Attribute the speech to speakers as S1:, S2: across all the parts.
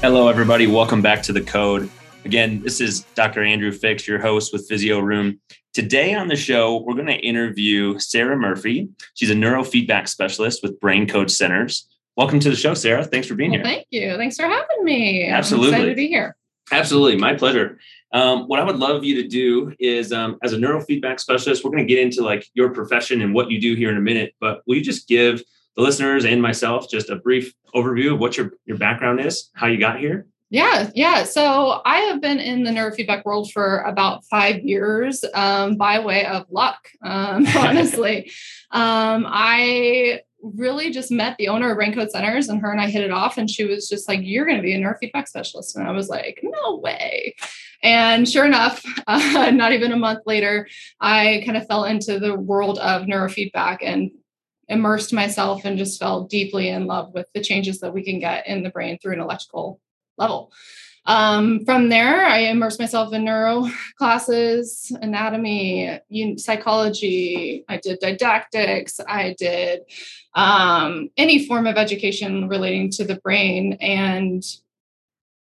S1: Hello, everybody. Welcome back to the Code. Again, this is Dr. Andrew Fix, your host with Physio Room. Today on the show, we're going to interview Sarah Murphy. She's a neurofeedback specialist with Brain Code Centers. Welcome to the show, Sarah. Thanks for being
S2: well,
S1: here.
S2: Thank you. Thanks for having me.
S1: Absolutely.
S2: I'm excited to be here.
S1: Absolutely. My pleasure. Um, what I would love you to do is, um, as a neurofeedback specialist, we're going to get into like your profession and what you do here in a minute. But will you just give the listeners and myself just a brief overview of what your, your background is, how you got here?
S2: Yeah, yeah. So I have been in the neurofeedback world for about five years um, by way of luck, um, honestly. um, I really just met the owner of Brain Code Centers and her and I hit it off. And she was just like, You're going to be a neurofeedback specialist. And I was like, No way. And sure enough, uh, not even a month later, I kind of fell into the world of neurofeedback and immersed myself and just fell deeply in love with the changes that we can get in the brain through an electrical level. Um, from there, I immersed myself in neuro classes, anatomy, psychology. I did didactics. I did um, any form of education relating to the brain, and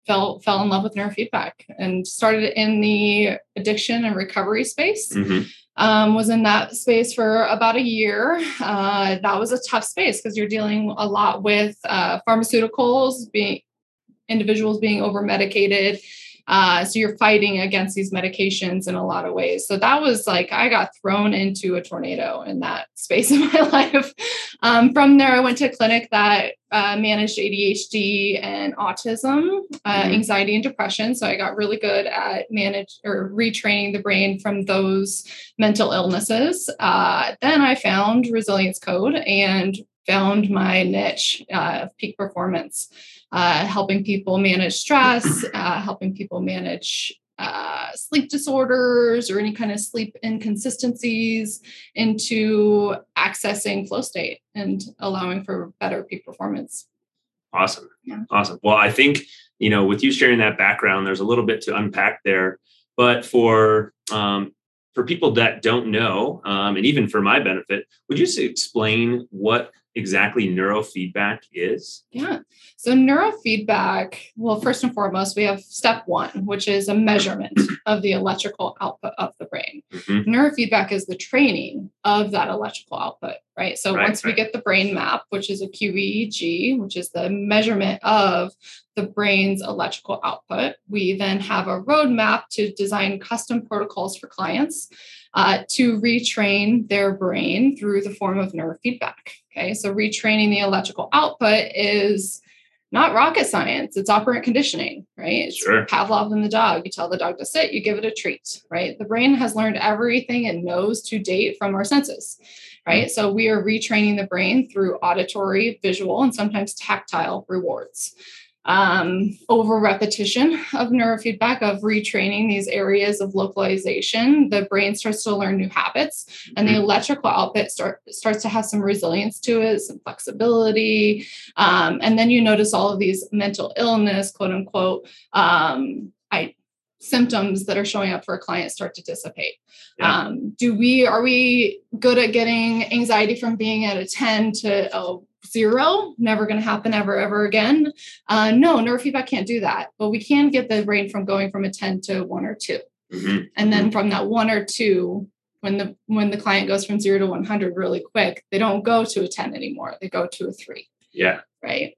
S2: fell fell in love with neurofeedback and started in the addiction and recovery space. Mm-hmm um, was in that space for about a year. Uh, that was a tough space because you're dealing a lot with uh, pharmaceuticals, being individuals being over medicated, uh, so you're fighting against these medications in a lot of ways. So that was like I got thrown into a tornado in that space of my life. Um, from there, I went to a clinic that uh, managed ADHD and autism, uh, mm-hmm. anxiety and depression. So I got really good at manage or retraining the brain from those mental illnesses. Uh, then I found Resilience Code and found my niche uh, of peak performance uh, helping people manage stress, uh, helping people manage uh, sleep disorders or any kind of sleep inconsistencies into accessing flow state and allowing for better peak performance.
S1: Awesome. Yeah. Awesome. Well, I think, you know, with you sharing that background, there's a little bit to unpack there. But for um, for people that don't know, um, and even for my benefit, would you explain what exactly neurofeedback is?
S2: Yeah. So, neurofeedback, well, first and foremost, we have step one, which is a measurement of the electrical output of the brain. Mm-hmm. Neurofeedback is the training of that electrical output, right? So, right, once right. we get the brain map, which is a QEEG, which is the measurement of the brain's electrical output, we then have a roadmap to design custom protocols for clients uh, to retrain their brain through the form of neurofeedback. Okay, so retraining the electrical output is not rocket science, it's operant conditioning, right? It's sure. Pavlov and the dog. You tell the dog to sit, you give it a treat, right? The brain has learned everything it knows to date from our senses, right? Mm. So we are retraining the brain through auditory, visual, and sometimes tactile rewards um, over repetition of neurofeedback of retraining these areas of localization the brain starts to learn new habits and the mm-hmm. electrical output start, starts to have some resilience to it some flexibility um, and then you notice all of these mental illness quote unquote um, I, symptoms that are showing up for a client start to dissipate yeah. um, do we are we good at getting anxiety from being at a 10 to a zero, never going to happen ever, ever again. Uh, no, neurofeedback can't do that, but we can get the brain from going from a 10 to one or 2 mm-hmm. And then mm-hmm. from that one or two, when the when the client goes from zero to 100 really quick, they don't go to a 10 anymore. They go to a three.
S1: Yeah.
S2: Right.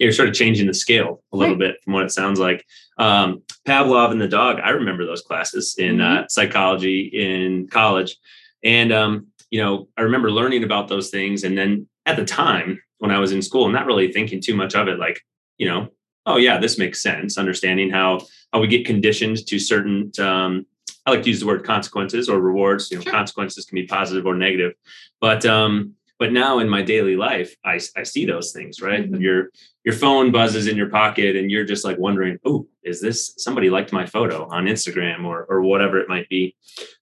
S1: You're sort of changing the scale a little right. bit from what it sounds like. Um, Pavlov and the dog, I remember those classes in mm-hmm. uh, psychology in college. And, um, you know, I remember learning about those things and then at the time when I was in school, not really thinking too much of it, like, you know, oh yeah, this makes sense. Understanding how how we get conditioned to certain um, I like to use the word consequences or rewards. You know, sure. consequences can be positive or negative. But um, but now in my daily life i, I see those things right
S2: Mhm.
S1: your your phone buzzes in your pocket and you're just like wondering oh is this somebody liked my photo on instagram or or whatever it might be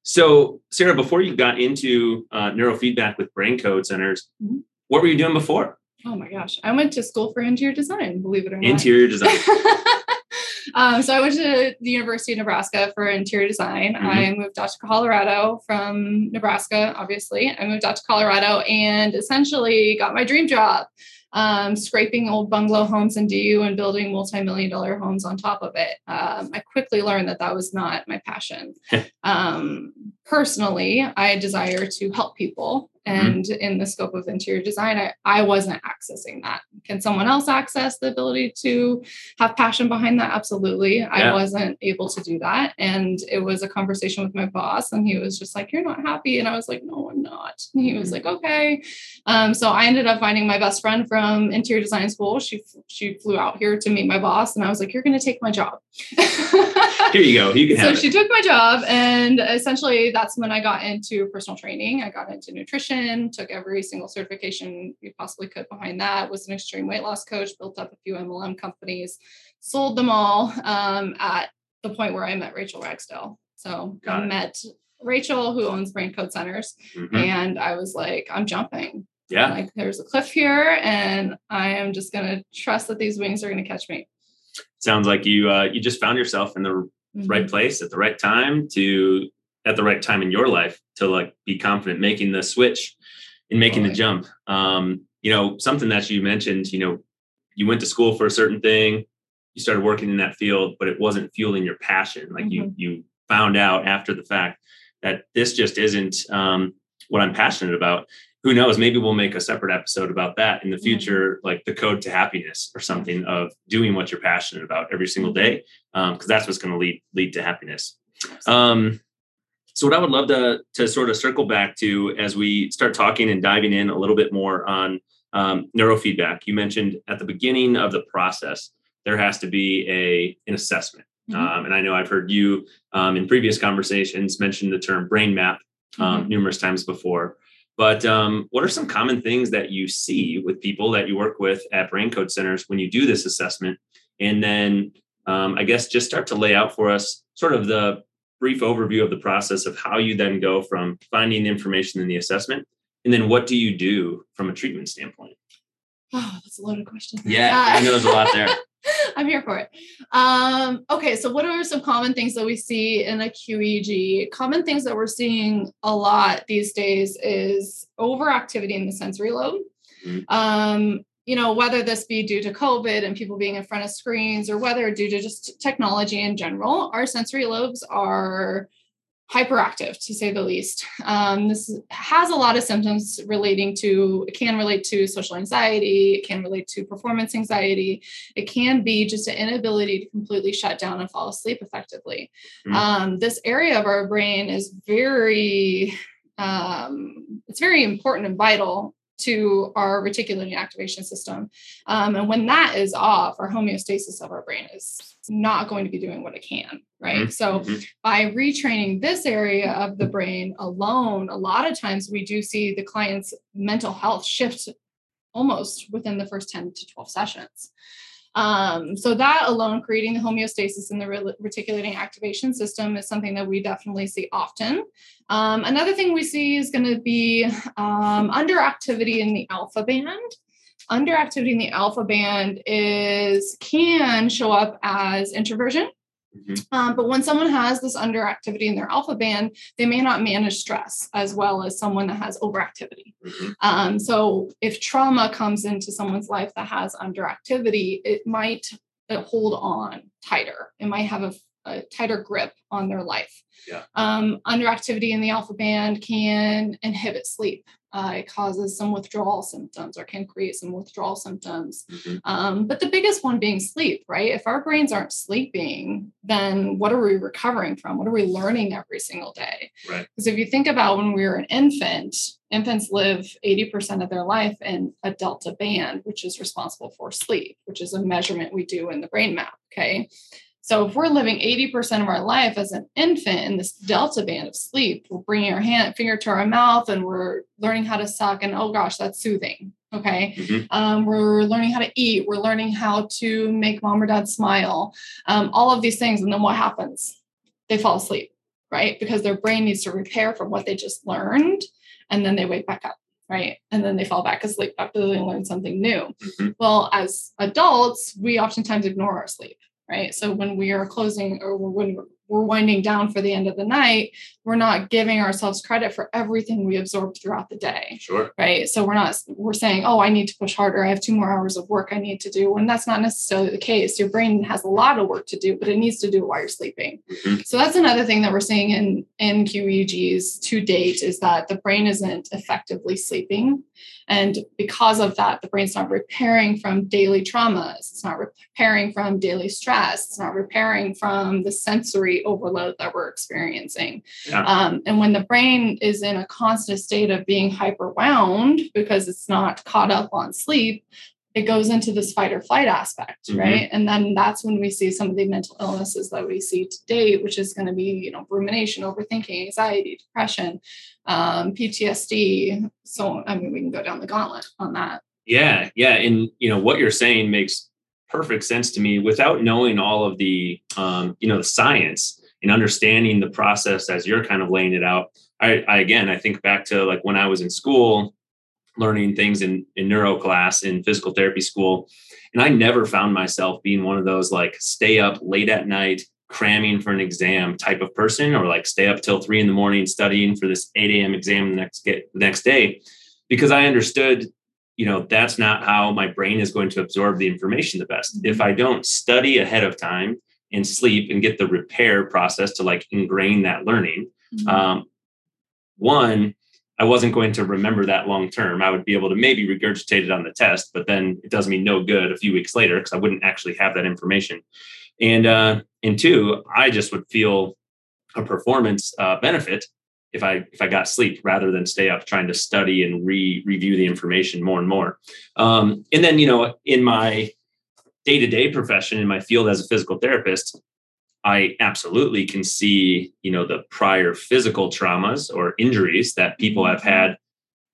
S1: so sarah before you got into uh, neurofeedback with brain code centers
S2: Mhm.
S1: What were you doing before
S2: Oh my gosh. I went to school for interior design, believe it or not.
S1: interior design
S2: um, so I went to the University of Nebraska for interior design.
S1: Mhm.
S2: I moved out to Colorado from Nebraska, obviously. I moved out to Colorado and essentially got my dream job, um, scraping old bungalow homes in DU and building multi-million dollar homes on top of it. Um, I quickly learned that that was not my passion. um, personally, I desire to help people.
S1: Mm-hmm.
S2: And in the scope of interior design, I, I wasn't accessing that. Can someone else access the ability to have passion behind that? Absolutely.
S1: Yeah.
S2: I wasn't able to do that. And it was a conversation with my boss, and he was just like, You're not happy. And I was like, No, I'm not. And he was
S1: Mhm.
S2: like, Okay. Um, so I ended up finding my best friend from interior design school. She she flew out here to meet my boss, and I was like, You're gonna take my job.
S1: here you go you can
S2: so she
S1: it
S2: took my job and essentially that's when i got into personal training i got into nutrition took every single certification you possibly could behind that was an extreme weight loss coach built up a few mlm companies sold them all um, at the point where i met rachel ragsdale so
S1: Got
S2: i
S1: it.
S2: met rachel who owns brain code centers
S1: Mhm.
S2: and i was like i'm jumping
S1: yeah
S2: like there's a cliff here and i am just going to trust that these wings are going to catch me
S1: sounds like you uh, you just found yourself in the
S2: Mhm.
S1: right place at the right time to at the right time in your life to like be confident making the switch and making the jump. Um you know something that you mentioned you know you went to school for a certain thing you started working in that field but it wasn't fueling your passion. Like you you found out after the fact that this just isn't um what i'm passionate about. Who knows? Maybe we'll make a separate episode about that in the future like the code to happiness or something of doing what you're passionate about every single day because that's what's going to lead lead to happiness. Um, so what I would love to to sort of circle back to as we start talking and diving in a little bit more on um, neurofeedback. You mentioned at the beginning of the process there has to be a an assessment,
S2: Mhm.
S1: um, and I know I've heard you um, in previous conversations mention the term brain map um,
S2: Mhm.
S1: numerous times before. But um, what are some common things that you see with people that you work with at Brain Code Centers when you do this assessment? And then um, I guess just start to lay out for us sort of the brief overview of the process of how you then go from finding the information in the assessment and then what do you do from a treatment standpoint?
S2: Oh, that's a loaded question.
S1: Yeah,
S2: Uh,
S1: I know there's a lot there.
S2: I'm here for it. Um, okay, so what are some common things that we see in a QEEG? Common things that we're seeing a lot these days is overactivity in the sensory lobe.
S1: Mhm.
S2: Um, you know, whether this be due to COVID and people being in front of screens or whether due to just technology in general, our sensory lobes are hyperactive to say the least. Um, this has a lot of symptoms relating to, it can relate to social anxiety, it can relate to performance anxiety, it can be just an inability to completely shut down and fall asleep effectively.
S1: Mhm.
S2: Um, this area of our brain is very, um, it's very important and vital to our reticular activation system. Um, and when that is off, our homeostasis of our brain is not going to be doing what it can, right?
S1: Mhm,
S2: So
S1: mhm.
S2: by retraining this area of the brain alone, a lot of times we do see the client's mental health shift almost within the first 10 to 12 sessions. Um, so that alone, creating the homeostasis in the reticulating activation system is something that we definitely see often. Um, another thing we see is going to be um, underactivity in the alpha band. Underactivity in the alpha band is can show up as introversion.
S1: Mhm.
S2: Um, but when someone has this underactivity in their alpha band, they may not manage stress as well as someone that has overactivity.
S1: Mhm.
S2: Um, so if trauma comes into someone's life that has underactivity, it might uh, hold on tighter. It might have a, a tighter grip on their life.
S1: Yeah.
S2: Um, underactivity in the alpha band can inhibit sleep. Uh, it causes some withdrawal symptoms or can create some withdrawal symptoms.
S1: Mhm.
S2: Um, but the biggest one being sleep, right? If our brains aren't sleeping, then what are we recovering from? What are we learning every single day?
S1: Right.
S2: Because if you think about when we were an infant, infants live 80% of their life in a delta band, which is responsible for sleep, which is a measurement we do in the brain map. Okay. So if we're living 80% of our life as an infant in this delta band of sleep, we're bringing our hand finger to our mouth and we're learning how to suck and oh gosh, that's soothing. Okay. Mm-hmm. Um, we're learning how to eat. We're learning how to make mom or dad smile. Um, all of these things. And then what happens? They fall asleep, right? Because their brain needs to repair from what they just learned. And then they wake back up right? And then they fall back asleep after they learn something new. Mm-hmm. Well, as adults, we oftentimes ignore our sleep right? So when we are closing or when we're winding down for the end of the night, we're not giving ourselves credit for everything we absorbed throughout the day.
S1: Sure.
S2: Right. So we're not, we're saying, oh, I need to push harder. I have two more hours of work I need to do. When that's not necessarily the case. Your brain has a lot of work to do, but it needs to do it while you're sleeping. Mm-hmm. So that's another thing that we're seeing in, in QEEGs to date is that the brain isn't effectively sleeping. And because of that, the brain's not repairing from daily traumas. It's not repairing from daily stress. It's not repairing from the sensory overload that we're experiencing. Yeah. Um, and when the brain is in a constant state of being hyperwound because it's not caught up on sleep, it goes into this fight or flight aspect, mm-hmm. right? And then that's when we see some of the mental illnesses that we see today, which is going to be, you know, rumination, overthinking, anxiety, depression, um, PTSD. So, I mean, we can go down the gauntlet on that.
S1: Yeah, yeah, and you know what you're saying makes perfect sense to me. Without knowing all of the, um, you know, the science and understanding the process as you're kind of laying it out. I, I again, I think back to like when I was in school learning things in, in neuro class in physical therapy school. And I never found myself being one of those like stay up late at night, cramming for an exam type of person, or like stay up till three in the morning studying for this 8 a.m. exam the next get the next day. Because I understood, you know, that's not how my brain is going to absorb the information the best. If I don't study ahead of time and sleep and get the repair process to like ingrain that learning, mm-hmm. um, one, I wasn't going to remember that long term. I would be able to maybe regurgitate it on the test, but then it does me no good a few weeks later because I wouldn't actually have that information. And uh, and two, I just would feel a performance uh, benefit if I if I got sleep rather than stay up trying to study and re review the information more and more. Um, and then you know, in my day to day profession in my field as a physical therapist, I absolutely can see, you know, the prior physical traumas or injuries that people have mm-hmm. had.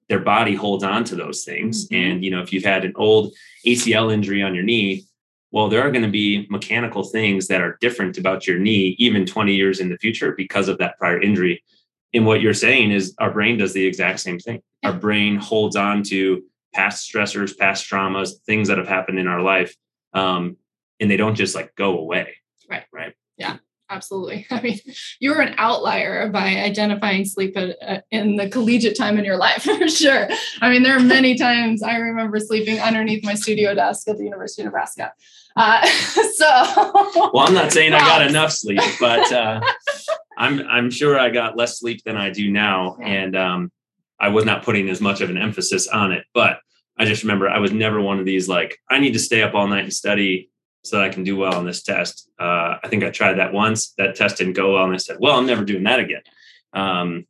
S1: Their body holds on to those things. Mm-hmm. And, you know, if you've had an old ACL injury on your knee, well, there are going to be mechanical things that are different about your knee, even 20 years in the future, because of that prior injury. And what you're saying is our brain does the exact same thing. Our brain holds on to past stressors, past traumas, things that have happened in our life. Um, and they don't just like go away.
S2: Right. Right. Yeah, absolutely. I mean, you were an outlier by identifying sleep at, uh, in the collegiate time in your life, for sure. I mean, there are many times I remember sleeping underneath my studio desk at the University of Nebraska. Uh, so,
S1: well, I'm not saying I got enough sleep, but uh, I'm I'm sure I got less sleep than I do now, yeah. and um, I was not putting as much of an emphasis on it. But I just remember I was never one of these like I need to stay up all night and study so that I can do well on this test. Uh, I think I tried that once. That test didn't go well, and I said, "Well, I'm never doing that again." Um,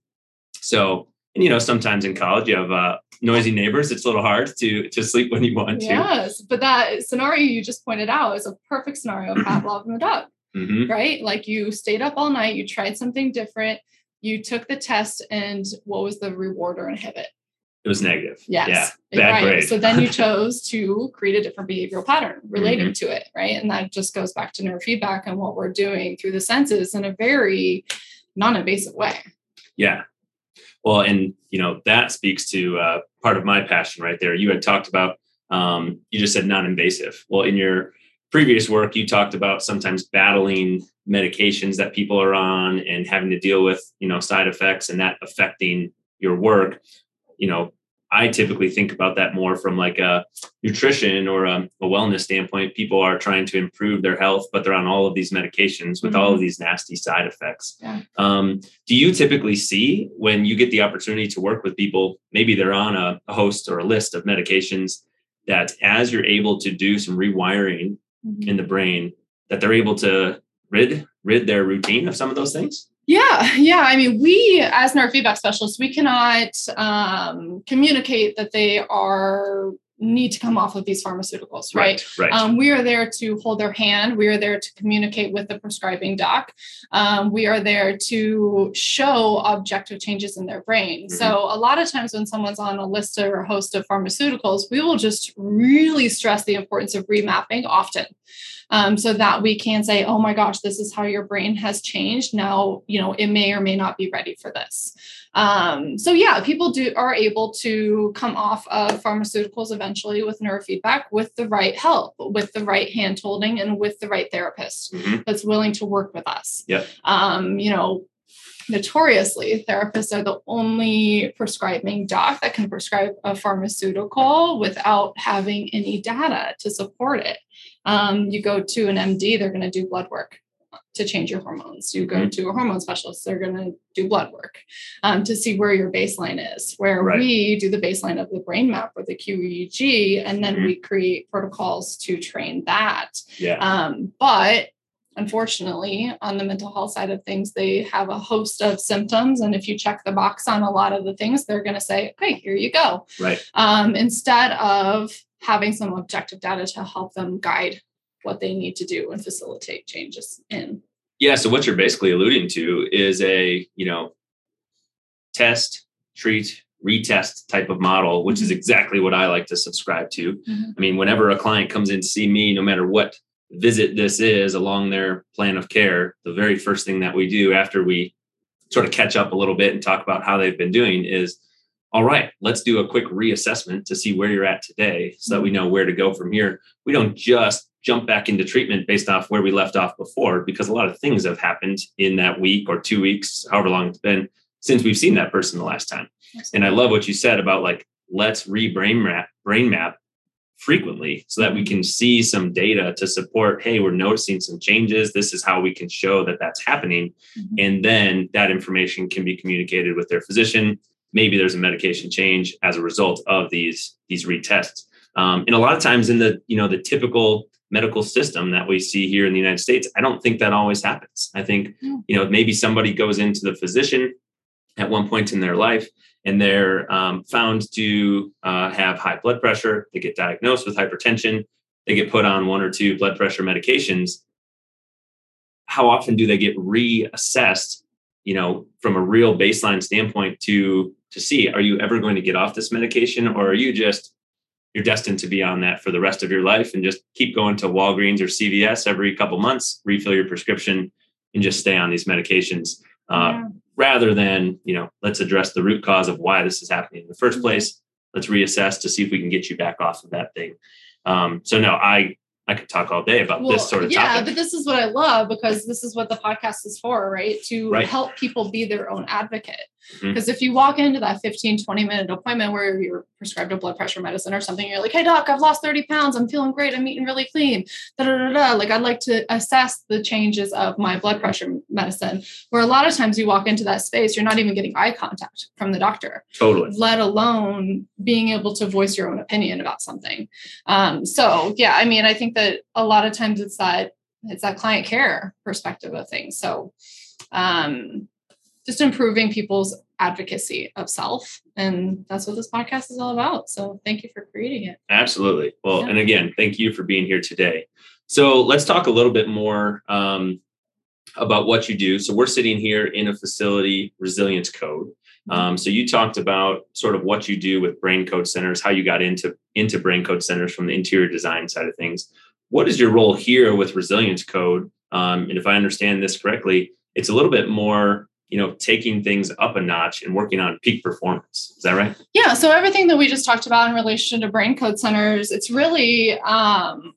S1: so, and, you know, sometimes in college you have uh, noisy neighbors. It's a little hard to to sleep when you want to.
S2: Yes, but that scenario you just pointed out is a perfect scenario of Pavlov and the dog, mm-hmm. right? Like you stayed up all night, you tried something different, you took the test, and what was the reward or inhibit?
S1: It was negative.
S2: Yes. Yeah. Bad right. grade. So then you chose to create a different behavioral pattern related mm-hmm. to it. Right. And that just goes back to neurofeedback and what we're doing through the senses in a very non invasive way.
S1: Yeah. Well, and you know, that speaks to uh, part of my passion right there. You had talked about, um, you just said non invasive. Well, in your previous work, you talked about sometimes battling medications that people are on and having to deal with, you know, side effects and that affecting your work you know, I typically think about that more from like a nutrition or a, a, wellness standpoint. People are trying to improve their health, but they're on all of these medications with mm-hmm. all of mm-hmm. these nasty side effects. Yeah. Um, do you typically see when you get the opportunity to work with people, maybe they're on a, a host or a list of medications, that as you're able to do some rewiring mm-hmm. in the brain, that they're able to rid rid their routine of some of those things?
S2: Yeah, yeah. I mean, we as neurofeedback specialists, we cannot um, communicate that they are need to come off of these pharmaceuticals, right?
S1: Right. right.
S2: Um, we are there to hold their hand. We are there to communicate with the prescribing doc. Um, we are there to show objective changes in their brain. Mm-hmm. So, a lot of times when someone's on a list or a host of pharmaceuticals, we will just really stress the importance of remapping often. Um, so that we can say, oh my gosh, this is how your brain has changed. Now, you know, it may or may not be ready for this. Um, so yeah, people do are able to come off of pharmaceuticals eventually with neurofeedback with the right help, with the right hand holding, and with the right therapist mm-hmm. that's willing to work with us.
S1: Yeah.
S2: Um, you know, notoriously therapists are the only prescribing doc that can prescribe a pharmaceutical without having any data to support it um, you go to an md they're going to do blood work to change your hormones. You go mm-hmm. to a hormone specialist, they're going to do blood work um, to see where your baseline is. Where right. we do the baseline of the brain map or the QEEG, and then mm-hmm. we create protocols to train that.
S1: Yeah.
S2: Um, but unfortunately, on the mental health side of things, they have a host of symptoms. And if you check the box on a lot of the things, they're going to say, okay, here you go.
S1: Right.
S2: Um, instead of having some objective data to help them guide what they need to do and facilitate changes in.
S1: Yeah. So what you're basically alluding to is a, you know, test, treat, retest type of model, which mm-hmm. is exactly what I like to subscribe to. Mm-hmm. I mean, whenever a client comes in to see me, no matter what visit this is along their plan of care, the very first thing that we do after we sort of catch up a little bit and talk about how they've been doing is all right, let's do a quick reassessment to see where you're at today so that we mm-hmm. know where to go from here. We don't just jump back into treatment based off where we left off before because a lot of things have happened in that week or two weeks, however long it's been since we've seen that person the last time. And I love what you said about like, let's re-brain map, brain map frequently so that we can see some data to support hey we're noticing some changes. This is how we can show that that's happening. Mm-hmm. and then that information can be communicated with their physician. Maybe there's a medication change as a result of these these retests. Um, and a lot of times in the you know the typical medical system that we see here in the United States, I don't think that always happens. I think, you know, maybe somebody goes into the physician at one point in their life and they're um, found to uh, have high blood pressure. They get diagnosed with hypertension. They get put on one or two blood pressure medications. How often do they get reassessed, you know, from a real baseline standpoint to to see are you ever going to get off this medication or are you just you're destined to be on that for the rest of your life and just keep going to Walgreens or CVS every couple months, refill your prescription, and just stay on these medications. Uh, yeah. Rather than, you know, let's address the root cause of why this is happening in the 1st mm-hmm. place. Let's reassess to see if we can get you back off of that thing. Um, so no, I I could talk all day about well, this sort of topic.
S2: yeah,
S1: topic.
S2: but this is what I love because this is what the podcast is for, right? To right. help people be their own advocate. Because mm-hmm. if you walk into that 15, 20 minute appointment where you're prescribed a blood pressure medicine or something, you're like, hey, doc, I've lost 30 pounds. I'm feeling great. I'm eating really clean. Da, da, da, da. Like, I'd like to assess the changes of my blood pressure medicine. Where a lot of times you walk into that space, you're not even getting eye contact from the doctor.
S1: Totally.
S2: Let alone being able to voice your own opinion about something. Um, so, yeah, I mean, I think that a lot of times it's that it's that client care perspective of things. So, um, just improving people's advocacy of self. And that's what this podcast is all about. So thank you for creating it.
S1: Absolutely. Well, yeah. and again, thank you for being here today. So let's talk a little bit more um, about what you do. So we're sitting here in a facility resilience code. Mm-hmm. Um, so you talked about sort of what you do with brain code centers, how you got into into brain code centers from the interior design side of things. What is your role here with resilience code? Um, and if I understand this correctly, it's a little bit more you know taking things up a notch and working on peak performance is that right
S2: yeah so everything that we just talked about in relation to brain code centers it's really um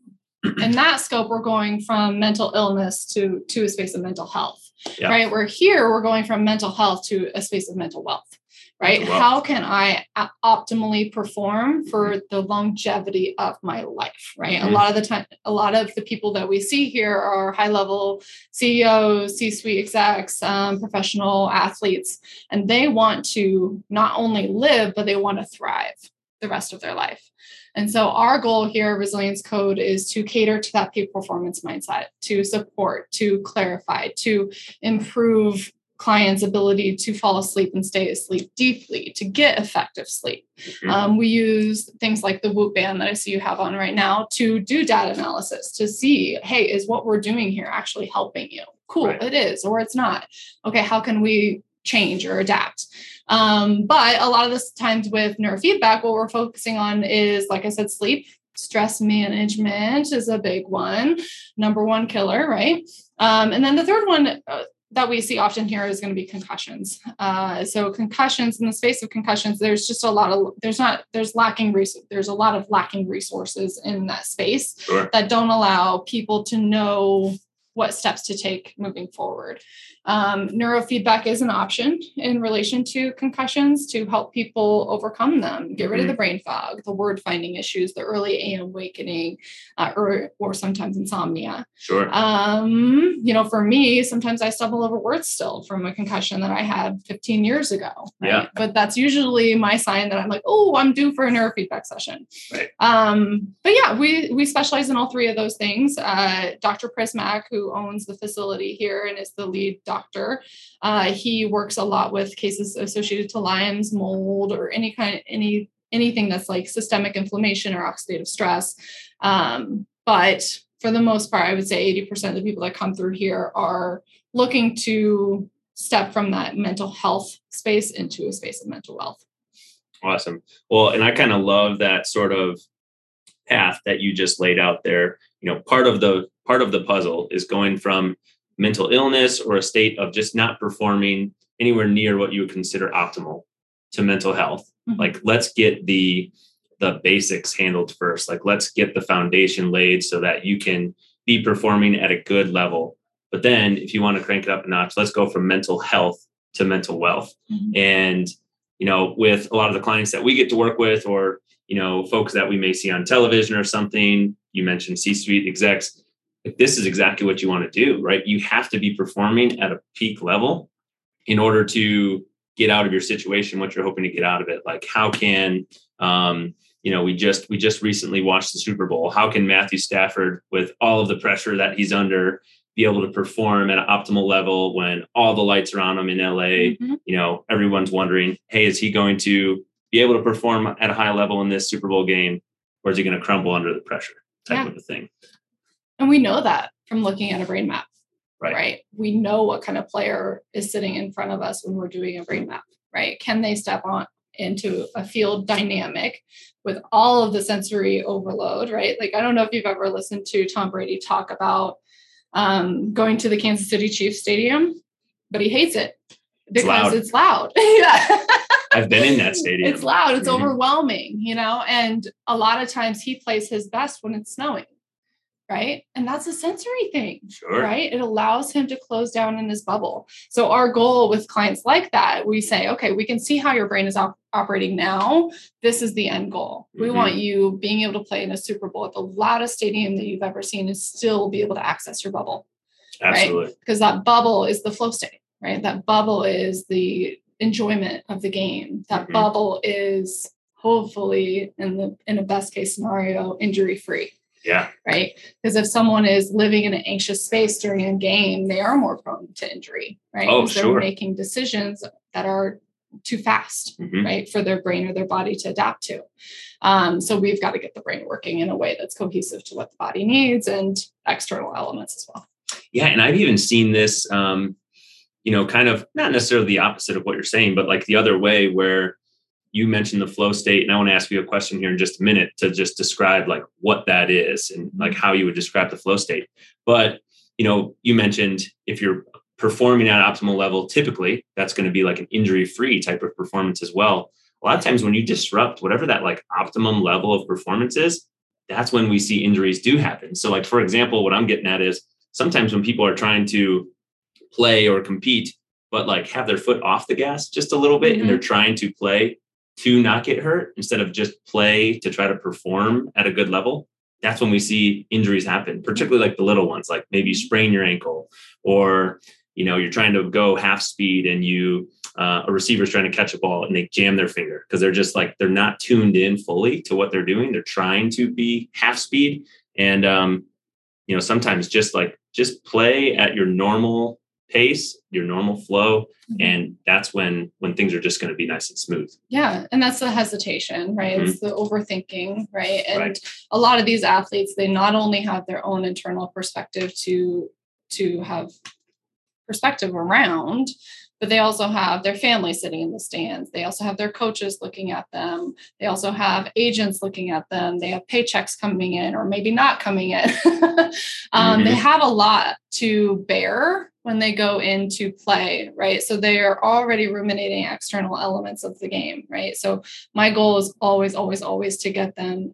S2: in that scope we're going from mental illness to to a space of mental health yeah. right we're here we're going from mental health to a space of mental wealth right? How can I optimally perform for the longevity of my life, right? Mm-hmm. A lot of the time, a lot of the people that we see here are high level CEOs, C suite execs, um, professional athletes, and they want to not only live, but they want to thrive the rest of their life. And so our goal here, Resilience Code, is to cater to that peak performance mindset, to support, to clarify, to improve clients' ability to fall asleep and stay asleep deeply, to get effective sleep.
S1: Mhm.
S2: Um, we use things like the Whoop band that I see you have on right now to do data analysis to see, hey, is what we're doing here actually helping you? Cool,
S1: Right.
S2: it is, or it's not. Okay, how can we change or adapt? Um, but a lot of the times with neurofeedback, what we're focusing on is, like I said, sleep. Stress management is a big one, number one killer, right? Um, and then the third one uh, that we see often here is going to be concussions. Uh, so concussions in the space of concussions, there's just a lot of there's not there's lacking res- there's a lot of lacking resources in that space
S1: Sure.
S2: that don't allow people to know what steps to take moving forward. Um, neurofeedback is an option in relation to concussions to help people overcome them, get rid of
S1: Mhm.
S2: the brain fog, the word finding issues, the early AM awakening, uh, or or sometimes insomnia.
S1: Sure.
S2: Um, you know, for me, sometimes I stumble over words still from a concussion that I had 15 years ago. right?
S1: Yeah.
S2: But that's usually my sign that I'm like, oh, I'm due for a neurofeedback session.
S1: Right.
S2: Um, but yeah, we we specialize in all three of those things. Uh, Dr. Prismack, who owns the facility here and is the lead doctor, uh, he works a lot with cases associated to Lyme's, mold, or any kind any anything that's like systemic inflammation or oxidative stress. Um, but for the most part, I would say 80% of the people that come through here are looking to step from that mental health space into a space of mental wealth.
S1: Awesome. Well, and I kind of love that sort of path that you just laid out there. You know, part of the part of the puzzle is going from mental illness or a state of just not performing anywhere near what you would consider optimal to mental health.
S2: Mhm.
S1: Like let's get the the basics handled first. Like let's get the foundation laid so that you can be performing at a good level. But then if you want to crank it up a notch, let's go from mental health to mental wealth.
S2: Mhm.
S1: And you know, with a lot of the clients that we get to work with, or you know, folks that we may see on television or something, you mentioned C-suite execs. Like, this is exactly what you want to do, right? You have to be performing at a peak level in order to get out of your situation what you're hoping to get out of it. Like, how can um, you know, we just we just recently watched the Super Bowl. How can Matthew Stafford, with all of the pressure that he's under, be able to perform at an optimal level when all the lights are on him in LA?
S2: Mhm.
S1: you know, everyone's wondering, hey, is he going to be able to perform at a high level in this Super Bowl game, or is he going to crumble under the pressure? Type
S2: Yeah.
S1: of a thing.
S2: And we know that from looking at a brain map,
S1: Right.
S2: right? We know what kind of player is sitting in front of us when we're doing a brain map, right? Can they step on into a field dynamic with all of the sensory overload, right? Like, I don't know if you've ever listened to Tom Brady talk about um, going to the Kansas City Chiefs stadium, but he hates it because
S1: loud.
S2: it's loud. yeah.
S1: I've been in that stadium.
S2: It's loud, it's
S1: Mhm.
S2: overwhelming, you know, and a lot of times he plays his best when it's snowing, right? And that's a sensory thing,
S1: Sure.
S2: right? It allows him to close down in his bubble. So, our goal with clients like that, we say, okay, we can see how your brain is op- operating now. This is the end goal. We
S1: Mhm.
S2: want you being able to play in a Super Bowl at the loudest stadium that you've ever seen and still be able to access your bubble
S1: Absolutely.
S2: because that bubble is the flow state, right? That bubble is the enjoyment of the game. That
S1: Mhm.
S2: bubble is hopefully in the in a best case scenario injury free,
S1: Yeah.
S2: right? Because if someone is living in an anxious space during a game, they are more prone to injury, right?
S1: Oh, sure.
S2: they're making decisions that are too fast,
S1: Mhm.
S2: right, for their brain or their body to adapt to. Um, so we've got to get the brain working in a way that's cohesive to what the body needs and external elements as well.
S1: Yeah, and I've even seen this, um, you know, kind of not necessarily the opposite of what you're saying, but like the other way where you mentioned the flow state, and I want to ask you a question here in just a minute to just describe like what that is and mm-hmm. like how you would describe the flow state. But you know, you mentioned if you're performing at optimal level, typically that's going to be like an injury-free type of performance as well. A lot of times when you disrupt whatever that like optimum level of performance is, that's when we see injuries do happen. So, like for example, what I'm getting at is sometimes when people are trying to play or compete, but like have their foot off the gas just a little bit and they're mm-hmm. trying to play to not get hurt instead of just play to try to perform at a good level, that's when we see injuries happen, particularly like the little ones, like maybe you sprain your ankle or you know you're trying to go half speed and you uh, a receiver's trying to catch a ball and they jam their finger because they're just like they're not tuned in fully to what they're doing. They're trying to be half speed and um, you know sometimes just like just play at your normal pace, your normal flow,
S2: Mhm.
S1: and that's when when things are just going to be nice and smooth.
S2: Yeah, and that's the hesitation, right? It's the overthinking, right? And
S1: Right.
S2: a lot of these athletes, they not only have their own internal perspective to to have perspective around, but they also have their family sitting in the stands. They also have their coaches looking at them. They also have agents looking at them. They have paychecks coming in or maybe not coming in. um, They
S1: Mhm.
S2: have a lot to bear when they go into play, right? So they are already ruminating external elements of the game, right? So my goal is always, always, always to get them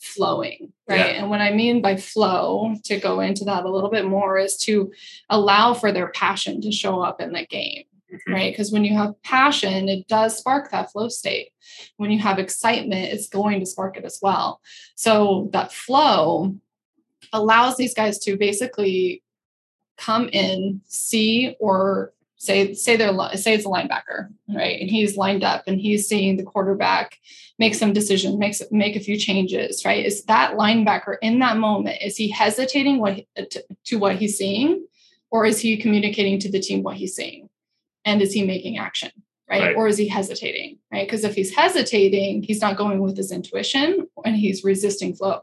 S2: flowing, right?
S1: Yeah.
S2: And what I mean by flow, to go into that a little bit more, is to allow for their passion to show up in the game
S1: Mhm.
S2: right? Because when you have passion, it does spark that flow state. When you have excitement, it's going to spark it as well. So that flow allows these guys to basically come in, see or say say they're say it's a linebacker, right? And he's lined up and he's seeing the quarterback make some decision, makes make a few changes, right? Is that linebacker in that moment is he hesitating what to, to what he's seeing or is he communicating to the team what he's seeing? And is he making action right,
S1: Right.
S2: or is he hesitating right? Because if he's hesitating he's not going with his intuition and he's resisting flow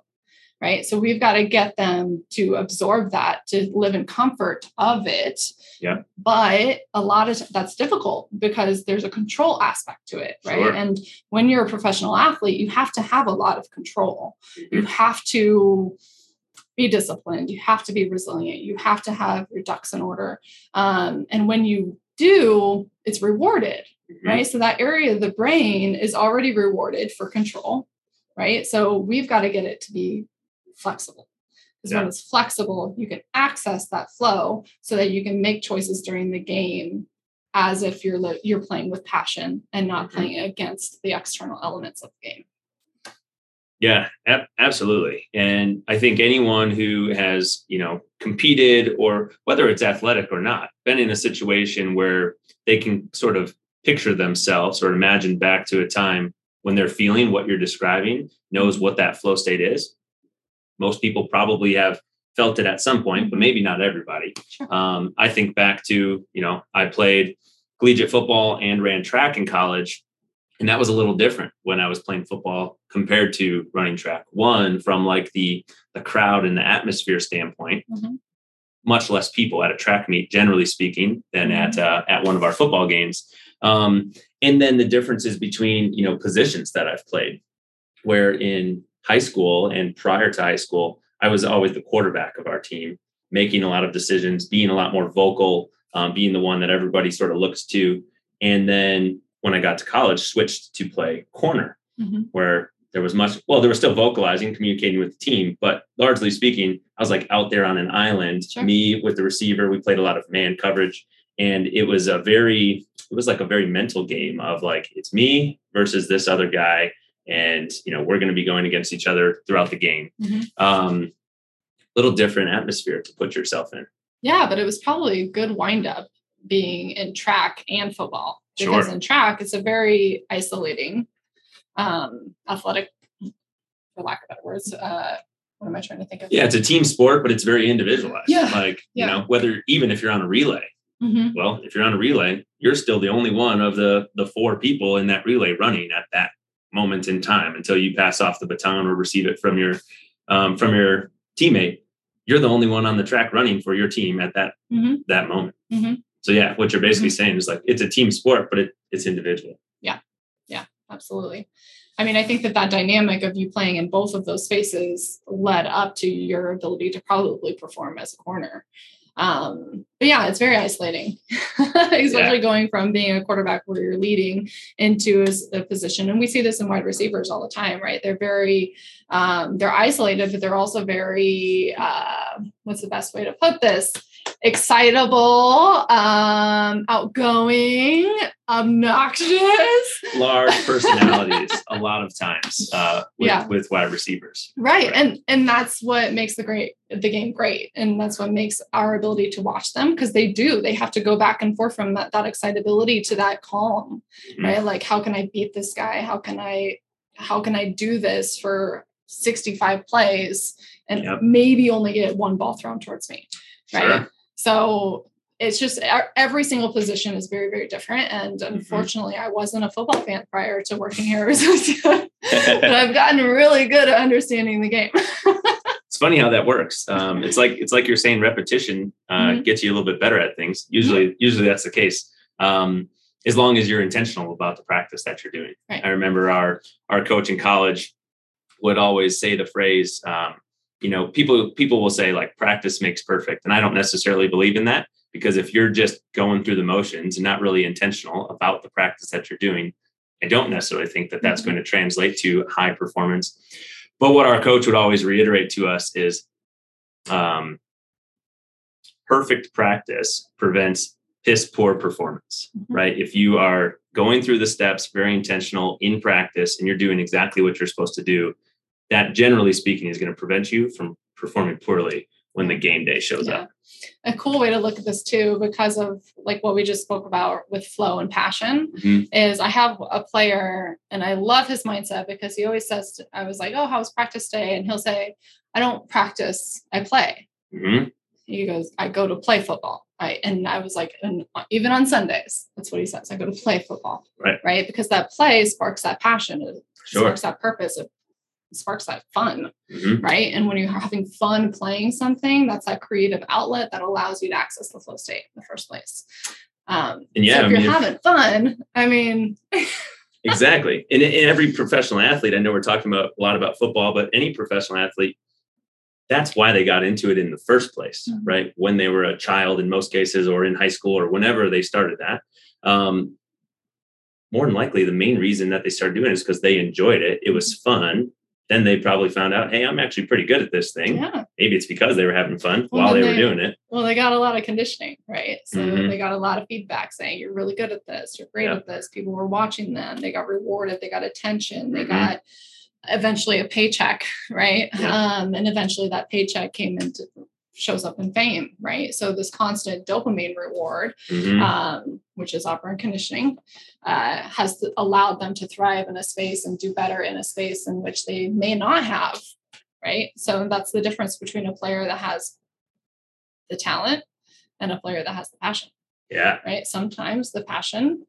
S2: right? So we've got to get them to absorb that to live in comfort of it.
S1: Yeah.
S2: but a lot of that's difficult because there's a control aspect to it right?
S1: Sure.
S2: and when you're a professional athlete you have to have a lot of control. You
S1: Mhm.
S2: have to be disciplined. You have to be resilient. You have to have your ducks in order. Um, and when you do it's rewarded
S1: Mhm.
S2: right so that area of the brain is already rewarded for control right so we've got to get it to be flexible because when
S1: Yeah.
S2: it's flexible you can access that flow so that you can make choices during the game as if you're li- you're playing with passion and not
S1: Mhm.
S2: playing against the external elements of the game
S1: Yeah, ab- absolutely. And I think anyone who has, you know, competed or whether it's athletic or not, been in a situation where they can sort of picture themselves or imagine back to a time when they're feeling what you're describing, knows what that flow state is. Most people probably have felt it at some point, but maybe not everybody.
S2: Sure.
S1: Um, I think back to, you know, I played collegiate football and ran track in college. And that was a little different when I was playing football compared to running track. One, from like the the crowd and the atmosphere standpoint,
S2: Mhm.
S1: much less people at a track meet, generally speaking, than at uh, at one of our football games. Um, and then the differences between you know positions that I've played, where in high school and prior to high school, I was always the quarterback of our team, making a lot of decisions, being a lot more vocal, um, being the one that everybody sort of looks to. And then when I got to college, switched to play corner,
S2: Mhm.
S1: where there was much, well, there was still vocalizing, communicating with the team, but largely speaking, I was like out there on an island,
S2: Sure.
S1: me with the receiver. We played a lot of man coverage. And it was a very, it was like a very mental game of like, it's me versus this other guy. And, you know, we're going to be going against each other throughout the game.
S2: Mhm.
S1: Um, little different atmosphere to put yourself in.
S2: Yeah, but it was probably a good wind up being in track and football. Because
S1: Sure.
S2: in track, it's a very isolating um athletic, for lack of better words. Uh what am I trying to think of?
S1: Yeah, it's a team sport, but it's very individualized.
S2: Yeah,
S1: Like,
S2: yeah.
S1: you know, whether even if you're on a relay,
S2: Mhm.
S1: well, if you're on a relay, you're still the only one of the the four people in that relay running at that moment in time until you pass off the baton or receive it from your um, from your teammate. You're the only one on the track running for your team at that
S2: Mhm.
S1: that moment.
S2: Mhm.
S1: So yeah, what you're basically
S2: Mm-hmm.
S1: saying is like it's a team sport, but it, it's individual.
S2: Yeah, yeah, absolutely. I mean, I think that that dynamic of you playing in both of those spaces led up to your ability to probably perform as a corner. Um, but yeah, it's very isolating, especially going from being a quarterback where you're leading into a, a position. And we see this in wide receivers all the time, right? They're very, um, they're isolated, but they're also very, uh, what's the best way to put this? Excitable, um, outgoing, obnoxious.
S1: Large personalities a lot of times uh, with,
S2: Yeah.
S1: with wide receivers.
S2: right
S1: Right.
S2: and and that's what makes the great the game great and that's what makes our ability to watch them because they do they have to go back and forth from that, that excitability to that calm
S1: Mhm.
S2: right like how can i beat this guy how can i how can i do this for 65 plays and
S1: Yep.
S2: maybe only get one ball thrown towards me right
S1: Sure.
S2: So it's just every single position is very, very different. And mm-hmm. unfortunately, mm-hmm. I wasn't a football fan prior to working here but I've gotten really good at understanding the game.
S1: it's funny how that works. Um, it's like it's like you're saying repetition uh, mm-hmm. gets you a little bit better at things. Usually, mm-hmm. usually that's the case. Um, as long as you're intentional about the practice that you're doing. Right. I remember our our coach in college would always say the phrase, um, you know, people people will say like practice makes perfect, and I don't necessarily believe in that because if you're just going through the motions and not really intentional about the practice that you're doing, I don't necessarily think that that's mm-hmm. going to translate to high performance. But what our coach would always reiterate to us is um, perfect practice prevents piss poor performance, mm-hmm. right? If you are going through the steps, very intentional in practice, and you're doing exactly what you're supposed to do, that generally speaking is going to prevent you from performing poorly when the game day shows yeah. up.
S2: A cool way to look at this too, because of like what we just spoke about with flow and passion, mm-hmm. is I have a player and I love his mindset because he always says, I was like, Oh, how was practice day? And he'll say, I don't practice, I play. Mm-hmm. He goes, I go to play football. Right. And I was like, and even on Sundays, that's what he says. I go to play football.
S1: Right.
S2: Right. Because that play sparks that passion. It sure. sparks that purpose. It sparks that fun. Mm-hmm. Right. And when you're having fun playing something, that's that creative outlet that allows you to access the flow state in the first place. Um, and yeah, so if I mean, you're having fun, I mean,
S1: exactly. And in every professional athlete, I know we're talking about a lot about football, but any professional athlete, that's why they got into it in the first place, mm-hmm. right? When they were a child, in most cases, or in high school, or whenever they started that. Um, more than likely, the main reason that they started doing it is because they enjoyed it. It was fun. Then they probably found out, hey, I'm actually pretty good at this thing. Yeah. Maybe it's because they were having fun well, while they, they, were doing it.
S2: Well, they got a lot of conditioning, right? So mm-hmm. they got a lot of feedback saying, you're really good at this. You're great yeah. at this. People were watching them. They got rewarded. They got attention. They mm-hmm. got eventually a paycheck, right? Yeah. Um, and eventually that paycheck came into shows up in fame, right? So this constant dopamine reward, mm-hmm. um, which is operant conditioning, uh, has allowed them to thrive in a space and do better in a space in which they may not have, right? So that's the difference between a player that has the talent and a player that has the passion.
S1: Yeah.
S2: Right. Sometimes the passion.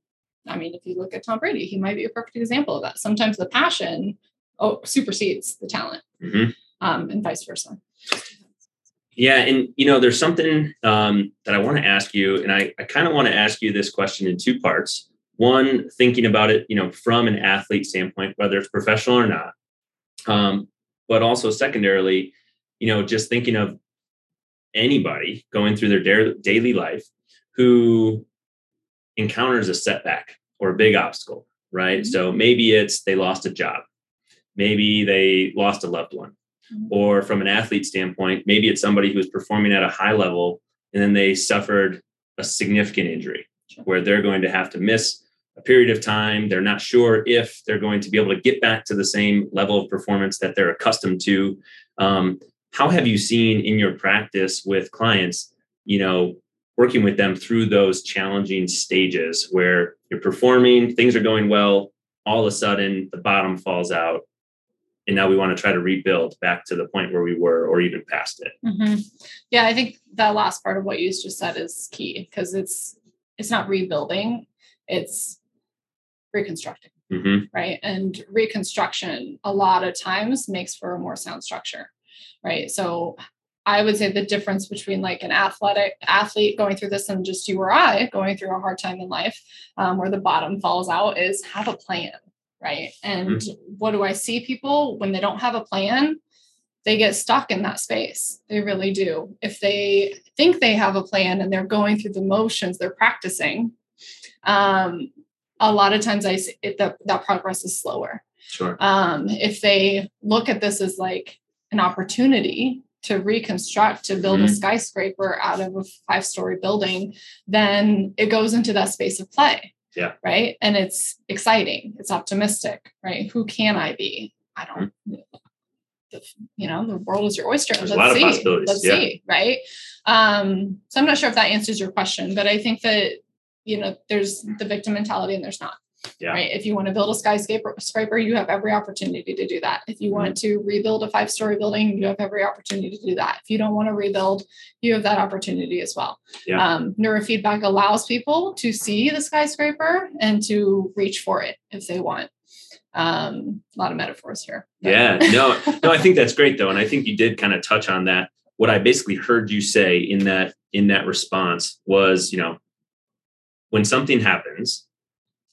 S2: I mean, if you look at Tom Brady, he might be a perfect example of that. Sometimes the passion oh, supersedes the talent, mm-hmm. um, and vice versa.
S1: Yeah, and you know, there's something um, that I want to ask you, and I, I kind of want to ask you this question in two parts. One, thinking about it, you know, from an athlete standpoint, whether it's professional or not, um, but also secondarily, you know, just thinking of anybody going through their da- daily life who encounters a setback or a big obstacle, right? Mm-hmm. So maybe it's they lost a job, maybe they lost a loved one. Or from an athlete standpoint maybe it's somebody who's performing at a high level and then they suffered a significant injury where they're going to have to miss a period of time. They're not sure if they're going to be able to get back to the same level of performance that they're accustomed to. Um, how have you seen in your practice with clients you know working with them through those challenging stages where you're performing things are going well all of a sudden the bottom falls out and now we want to try to rebuild back to the point where we were or even past it.
S2: Mm-hmm. yeah i think that last part of what you just said is key because it's it's not rebuilding it's reconstructing. Mm-hmm. right? And reconstruction a lot of times makes for a more sound structure right? So I would say the difference between like an athletic athlete going through this and just you or I going through a hard time in life, um, where the bottom falls out, is have a plan right? And mm-hmm. what do I see people when they don't have a plan? They get stuck in that space. They really do. If they think they have a plan and they're going through the motions, they're practicing. Um, a lot of times, I see it, that that progress is slower.
S1: Sure.
S2: Um, if they look at this as like an opportunity to reconstruct to build mm-hmm. a skyscraper out of a five story building then it goes into that space of play
S1: yeah.
S2: Right. And it's exciting. It's optimistic. Right. Who can I be? I don't. The, you know, the world is your oyster.
S1: There's Let's see.
S2: Let's yeah. see. Right. Um, so I'm not sure if that answers your question, but I think that you know there's the victim mentality and there's not.
S1: Yeah.
S2: Right. If you want to build a skyscraper, scraper, you have every opportunity to do that. If you want to rebuild a five story building, you have every opportunity to do that. If you don't want to rebuild, you have that opportunity as well.
S1: Yeah.
S2: Um, neurofeedback allows people to see the skyscraper and to reach for it if they want. Um, a lot of metaphors here. but-
S1: Yeah, no, no, I think that's great though, and I think you did kind of touch on that. What I basically heard you say in that in that response was, you know, when something happens,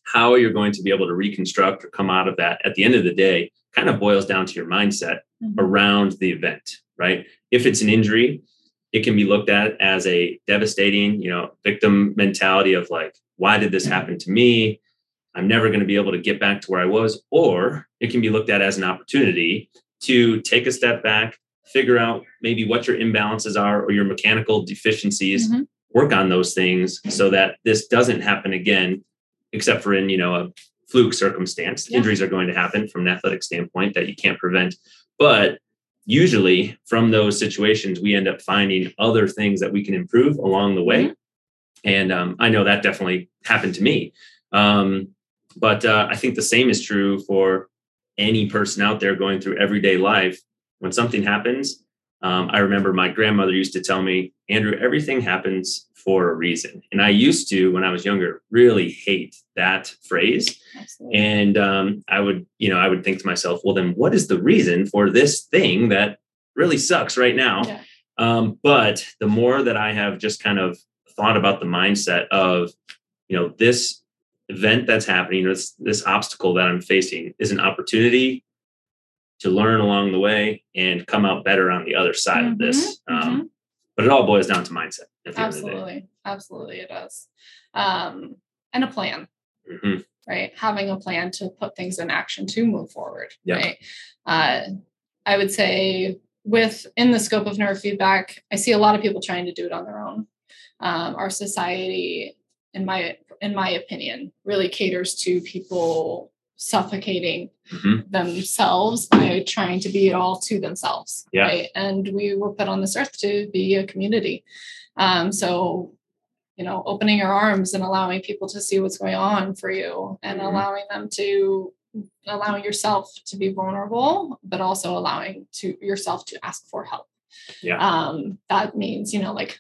S1: how you're going to be able to reconstruct or come out of that at the end of the day kind of boils down to your mindset
S2: Mhm.
S1: around the event, right? If it's an injury, it can be looked at as a devastating, you know, victim mentality of like, why did this happen to me? I'm never going to be able to get back to where I was. Or it can be looked at as an opportunity to take a step back, figure out maybe what your imbalances are or your mechanical deficiencies,
S2: Mhm.
S1: work on those things so that this doesn't happen again, except for in, you know, a fluke circumstance.
S2: Yeah.
S1: Injuries are going to happen from an athletic standpoint that you can't prevent. But usually from those situations, we end up finding other things that we can improve along the way. And um, I know that definitely happened to me. Um, but uh, I think the same is true for any person out there going through everyday life. When something happens, um, I remember my grandmother used to tell me, Andrew, everything happens for a reason. And I used to, when I was younger, really hate that phrase.
S2: Absolutely.
S1: And um, I would, you know, I would think to myself, well, then what is the reason for this thing that really sucks right now?
S2: Yeah.
S1: Um, but the more that I have just kind of thought about the mindset of, you know, this event that's happening, this this obstacle that I'm facing is an opportunity to learn along the way and come out better on the other side of this.
S2: Mhm,
S1: Um, But it all boils down to mindset. At the end of the day.
S2: Absolutely. Absolutely, it does. Um, and a plan,
S1: Mhm.
S2: right? Having a plan to put things in action to move forward,
S1: Yeah.
S2: right? Uh, I would say, with in the scope of neurofeedback, I see a lot of people trying to do it on their own. Um, our society, in my in my opinion, really caters to people suffocating
S1: Mhm.
S2: themselves by trying to be it all to themselves.
S1: Yeah.
S2: Right. And we were put on this earth to be a community. Um, so, you know, opening your arms and allowing people to see what's going on for you and
S1: Mhm.
S2: allowing them to allowing yourself to be vulnerable, but also allowing to yourself to ask for help.
S1: Yeah.
S2: Um, that means, you know, like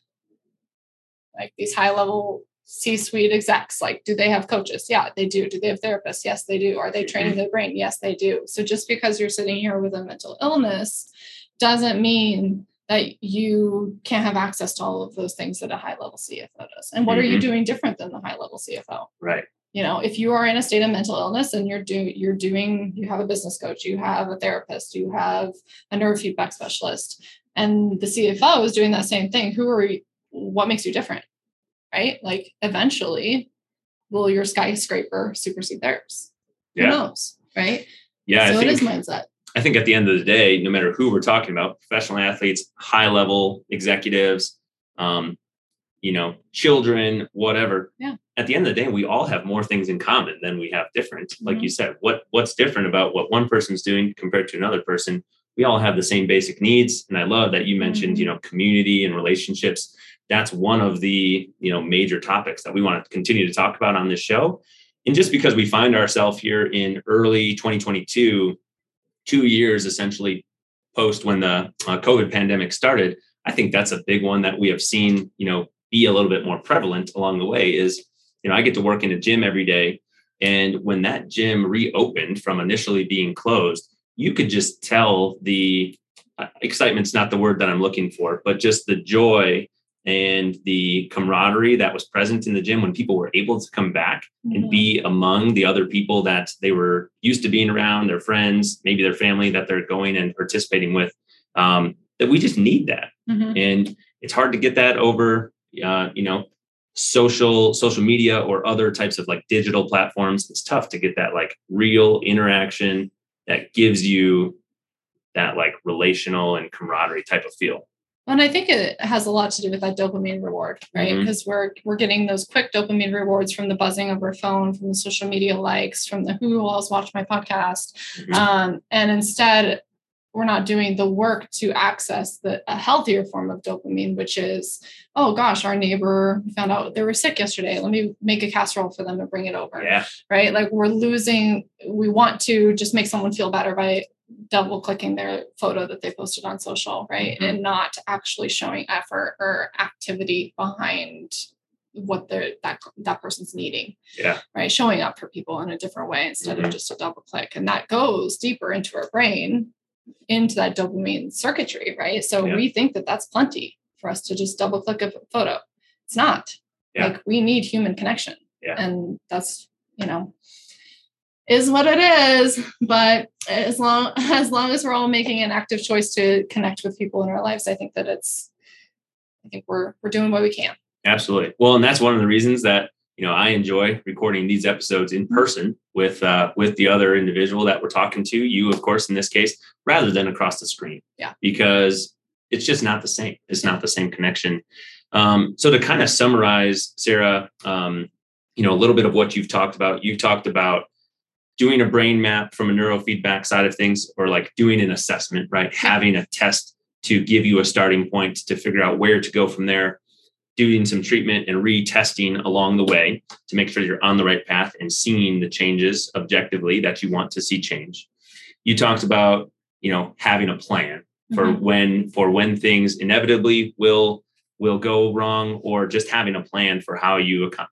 S2: like these high level C-suite execs, like, do they have coaches? Yeah, they do. Do they have therapists? Yes, they do. Are they training their brain? Yes, they do. So just because you're sitting here with a mental illness doesn't mean that you can't have access to all of those things that a high level CFO does. And what are you
S1: Mhm.
S2: doing different than the high level CFO?
S1: Right.
S2: you know if you are in a state of mental illness and you're doing you're doing you have a business coach you have a therapist you have a neurofeedback specialist and the cfo is doing that same thing who are you what makes you different right like eventually will your skyscraper supersede theirs who
S1: Yeah.
S2: knows right
S1: Yeah.
S2: so
S1: I
S2: it is
S1: think,
S2: mindset
S1: I think at the end of the day, no matter who we're talking about, professional athletes, high level executives, um, you know, children, whatever.
S2: Yeah.
S1: At the end of the day, we all have more things in common than we have different. Like
S2: Mhm.
S1: you said, what what's different about what one person's doing compared to another person? We all have the same basic needs. And I love that you mentioned,
S2: Mhm.
S1: you know, community and relationships. That's one of the, you know, major topics that we want to continue to talk about on this show. And just because we find ourselves here in early 2022, two years essentially post when the uh, COVID pandemic started, I think that's a big one that we have seen, you know, be a little bit more prevalent along the way is, you know, I get to work in a gym every day. And when that gym reopened from initially being closed, you could just tell the uh, excitement's not the word that I'm looking for, but just the joy and the camaraderie that was present in the gym when people were able to come back and
S2: Mhm.
S1: be among the other people that they were used to being around, their friends, maybe their family that they're going and participating with. Um, that we just need that,
S2: Mhm.
S1: and it's hard to get that over, uh, you know, social social media or other types of like digital platforms. It's tough to get that like real interaction that gives you that like relational and camaraderie type of feel.
S2: And I think it has a lot to do with that dopamine reward, right?
S1: Mhm.
S2: Because we're we're getting those quick dopamine rewards from the buzzing of our phone, from the social media likes, from the who else watched my podcast.
S1: Mhm.
S2: Um, and instead, we're not doing the work to access the a healthier form of dopamine, which is, oh gosh, our neighbor found out they were sick yesterday. Let me make a casserole for them and bring it over.
S1: Yeah.
S2: Right. Like we're losing, we want to just make someone feel better by double clicking their photo that they posted on social, right?
S1: Mhm.
S2: And not actually showing effort or activity behind what they're that that person's needing
S1: Yeah.
S2: right showing up for people in a different way instead
S1: Mhm.
S2: of just a double click and that goes deeper into our brain into that dopamine circuitry right so
S1: Yeah.
S2: we think that that's plenty for us to just double click a photo it's not
S1: Yeah.
S2: like we need human connection
S1: Yeah.
S2: and that's you know is what it is but as long as long as we're all making an active choice to connect with people in our lives i think that it's i think we're we're doing what we can
S1: Absolutely. Well, and that's one of the reasons that you know I enjoy recording these episodes in person with uh, with the other individual that we're talking to. You, of course, in this case, rather than across the screen.
S2: Yeah.
S1: Because it's just not the same. It's not the same connection. Um, so to kind of summarize, Sarah, um, you know, a little bit of what you've talked about. You've talked about doing a brain map from a neurofeedback side of things, or like doing an assessment, right? Having a test to give you a starting point to figure out where to go from there doing some treatment and retesting along the way to make sure you're on the right path and seeing the changes objectively that you want to see change. You talked about, you know, having a plan for
S2: Mhm.
S1: when for when things inevitably will will go wrong or just having a plan for how you ac-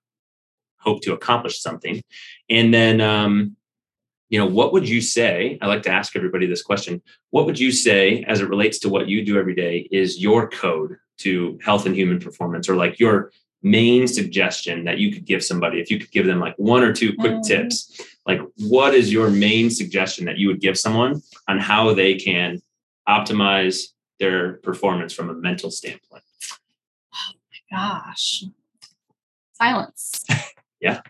S1: hope to accomplish something. And then um you know, what would you say? I like to ask everybody this question. What would you say as it relates to what you do every day is your code to health and human performance or like your main suggestion that you could give somebody if you could give them like one or two quick
S2: Mm.
S1: tips like what is your main suggestion that you would give someone on how they can optimize their performance from a mental standpoint Oh my
S2: gosh silence
S1: Yeah.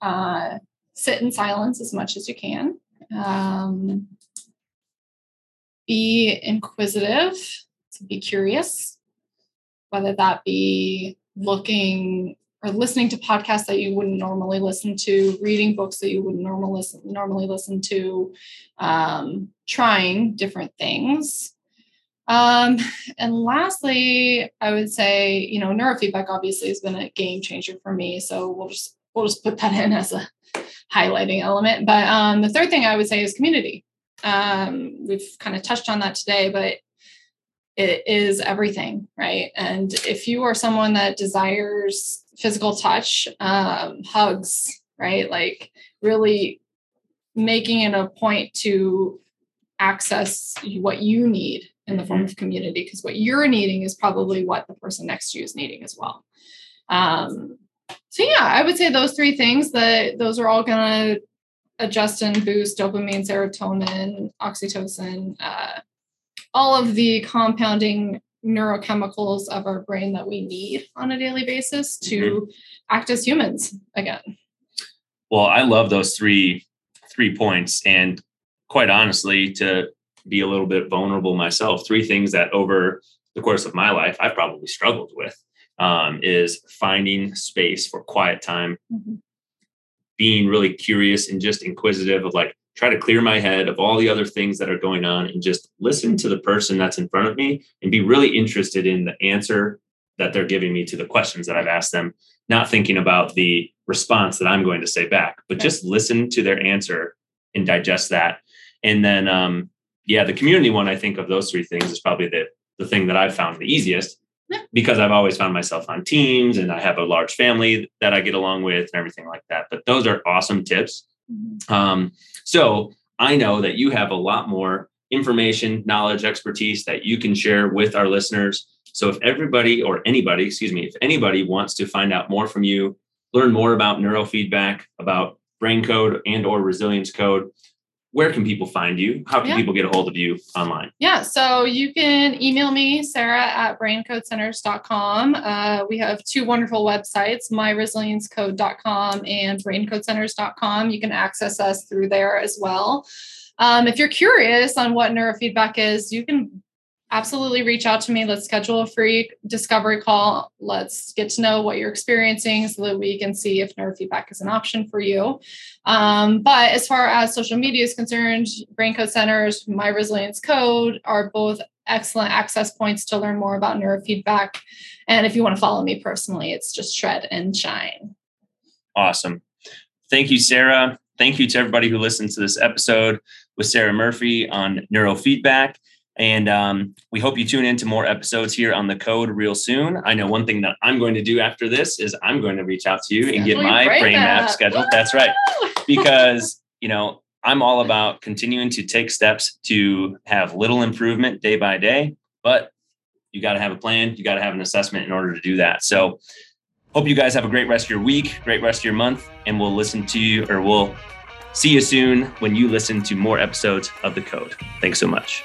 S2: uh sit in silence as much as you can um be inquisitive to be curious whether that be looking or listening to podcasts that you wouldn't normally listen to reading books that you wouldn't normally listen normally listen to um, trying different things um, and lastly, I would say, you know, neurofeedback obviously has been a game changer for me. So we'll just we'll just put that in as a highlighting element. But um, the third thing I would say is community. Um, we've kind of touched on that today, but it is everything, right? And if you are someone that desires physical touch, um, hugs, right? Like really making it a point to access what you need in the form of community because what you're needing is probably what the person next to you is needing as well um, so yeah i would say those three things that those are all going to adjust and boost dopamine serotonin oxytocin uh, all of the compounding neurochemicals of our brain that we need on a daily basis to act as humans again.
S1: Well, I love those three three points, and quite honestly, to be a little bit vulnerable myself, three things that over the course of my life I've probably struggled with um, is finding space for quiet time, being really curious and just inquisitive of like try to clear my head of all the other things that are going on and just listen to the person that's in front of me and be really interested in the answer that they're giving me to the questions that I've asked them, not thinking about the response that I'm going to say back, but
S2: Right.
S1: just listen to their answer and digest that. And then, um, yeah, the community one, I think of those three things is probably the, the thing that I've found the easiest. Because I've always found myself on teams and I have a large family that I get along with and everything like that. But those are awesome tips. Um, so I know that you have a lot more information, knowledge, expertise that you can share with our listeners. So if everybody or anybody, excuse me, if anybody wants to find out more from you, learn more about neurofeedback, about brain code and or resilience code, where can people find you? How can
S2: Yeah.
S1: people get a hold of you online?
S2: Yeah, so you can email me, Sarah at braincodecenters.com. Uh, we have two wonderful websites, myresiliencecode.com and braincodecenters.com. You can access us through there as well. Um, if you're curious on what neurofeedback is, you can absolutely reach out to me. Let's schedule a free discovery call. Let's get to know what you're experiencing so that we can see if neurofeedback is an option for you. Um, but as far as social media is concerned, Brain Code Centers, My Resilience Code are both excellent access points to learn more about neurofeedback. And if you want to follow me personally, it's just Shred and Shine.
S1: Awesome. Thank you, Sarah. Thank you to everybody who listened to this episode with Sarah Murphy on neurofeedback. And um, we hope you tune in to more episodes here on the code real soon. I know one thing that I'm going to do after this is I'm going to reach out to you and get my brain, map, map scheduled. That's right. Because, you know, I'm all about continuing to take steps to have little improvement day by day, but you got to have a plan, you got to have an assessment in order to do that. So, hope you guys have a great rest of your week, great rest of your month, and we'll listen to you or we'll see you soon when you listen to more episodes of The Code. Thanks so much.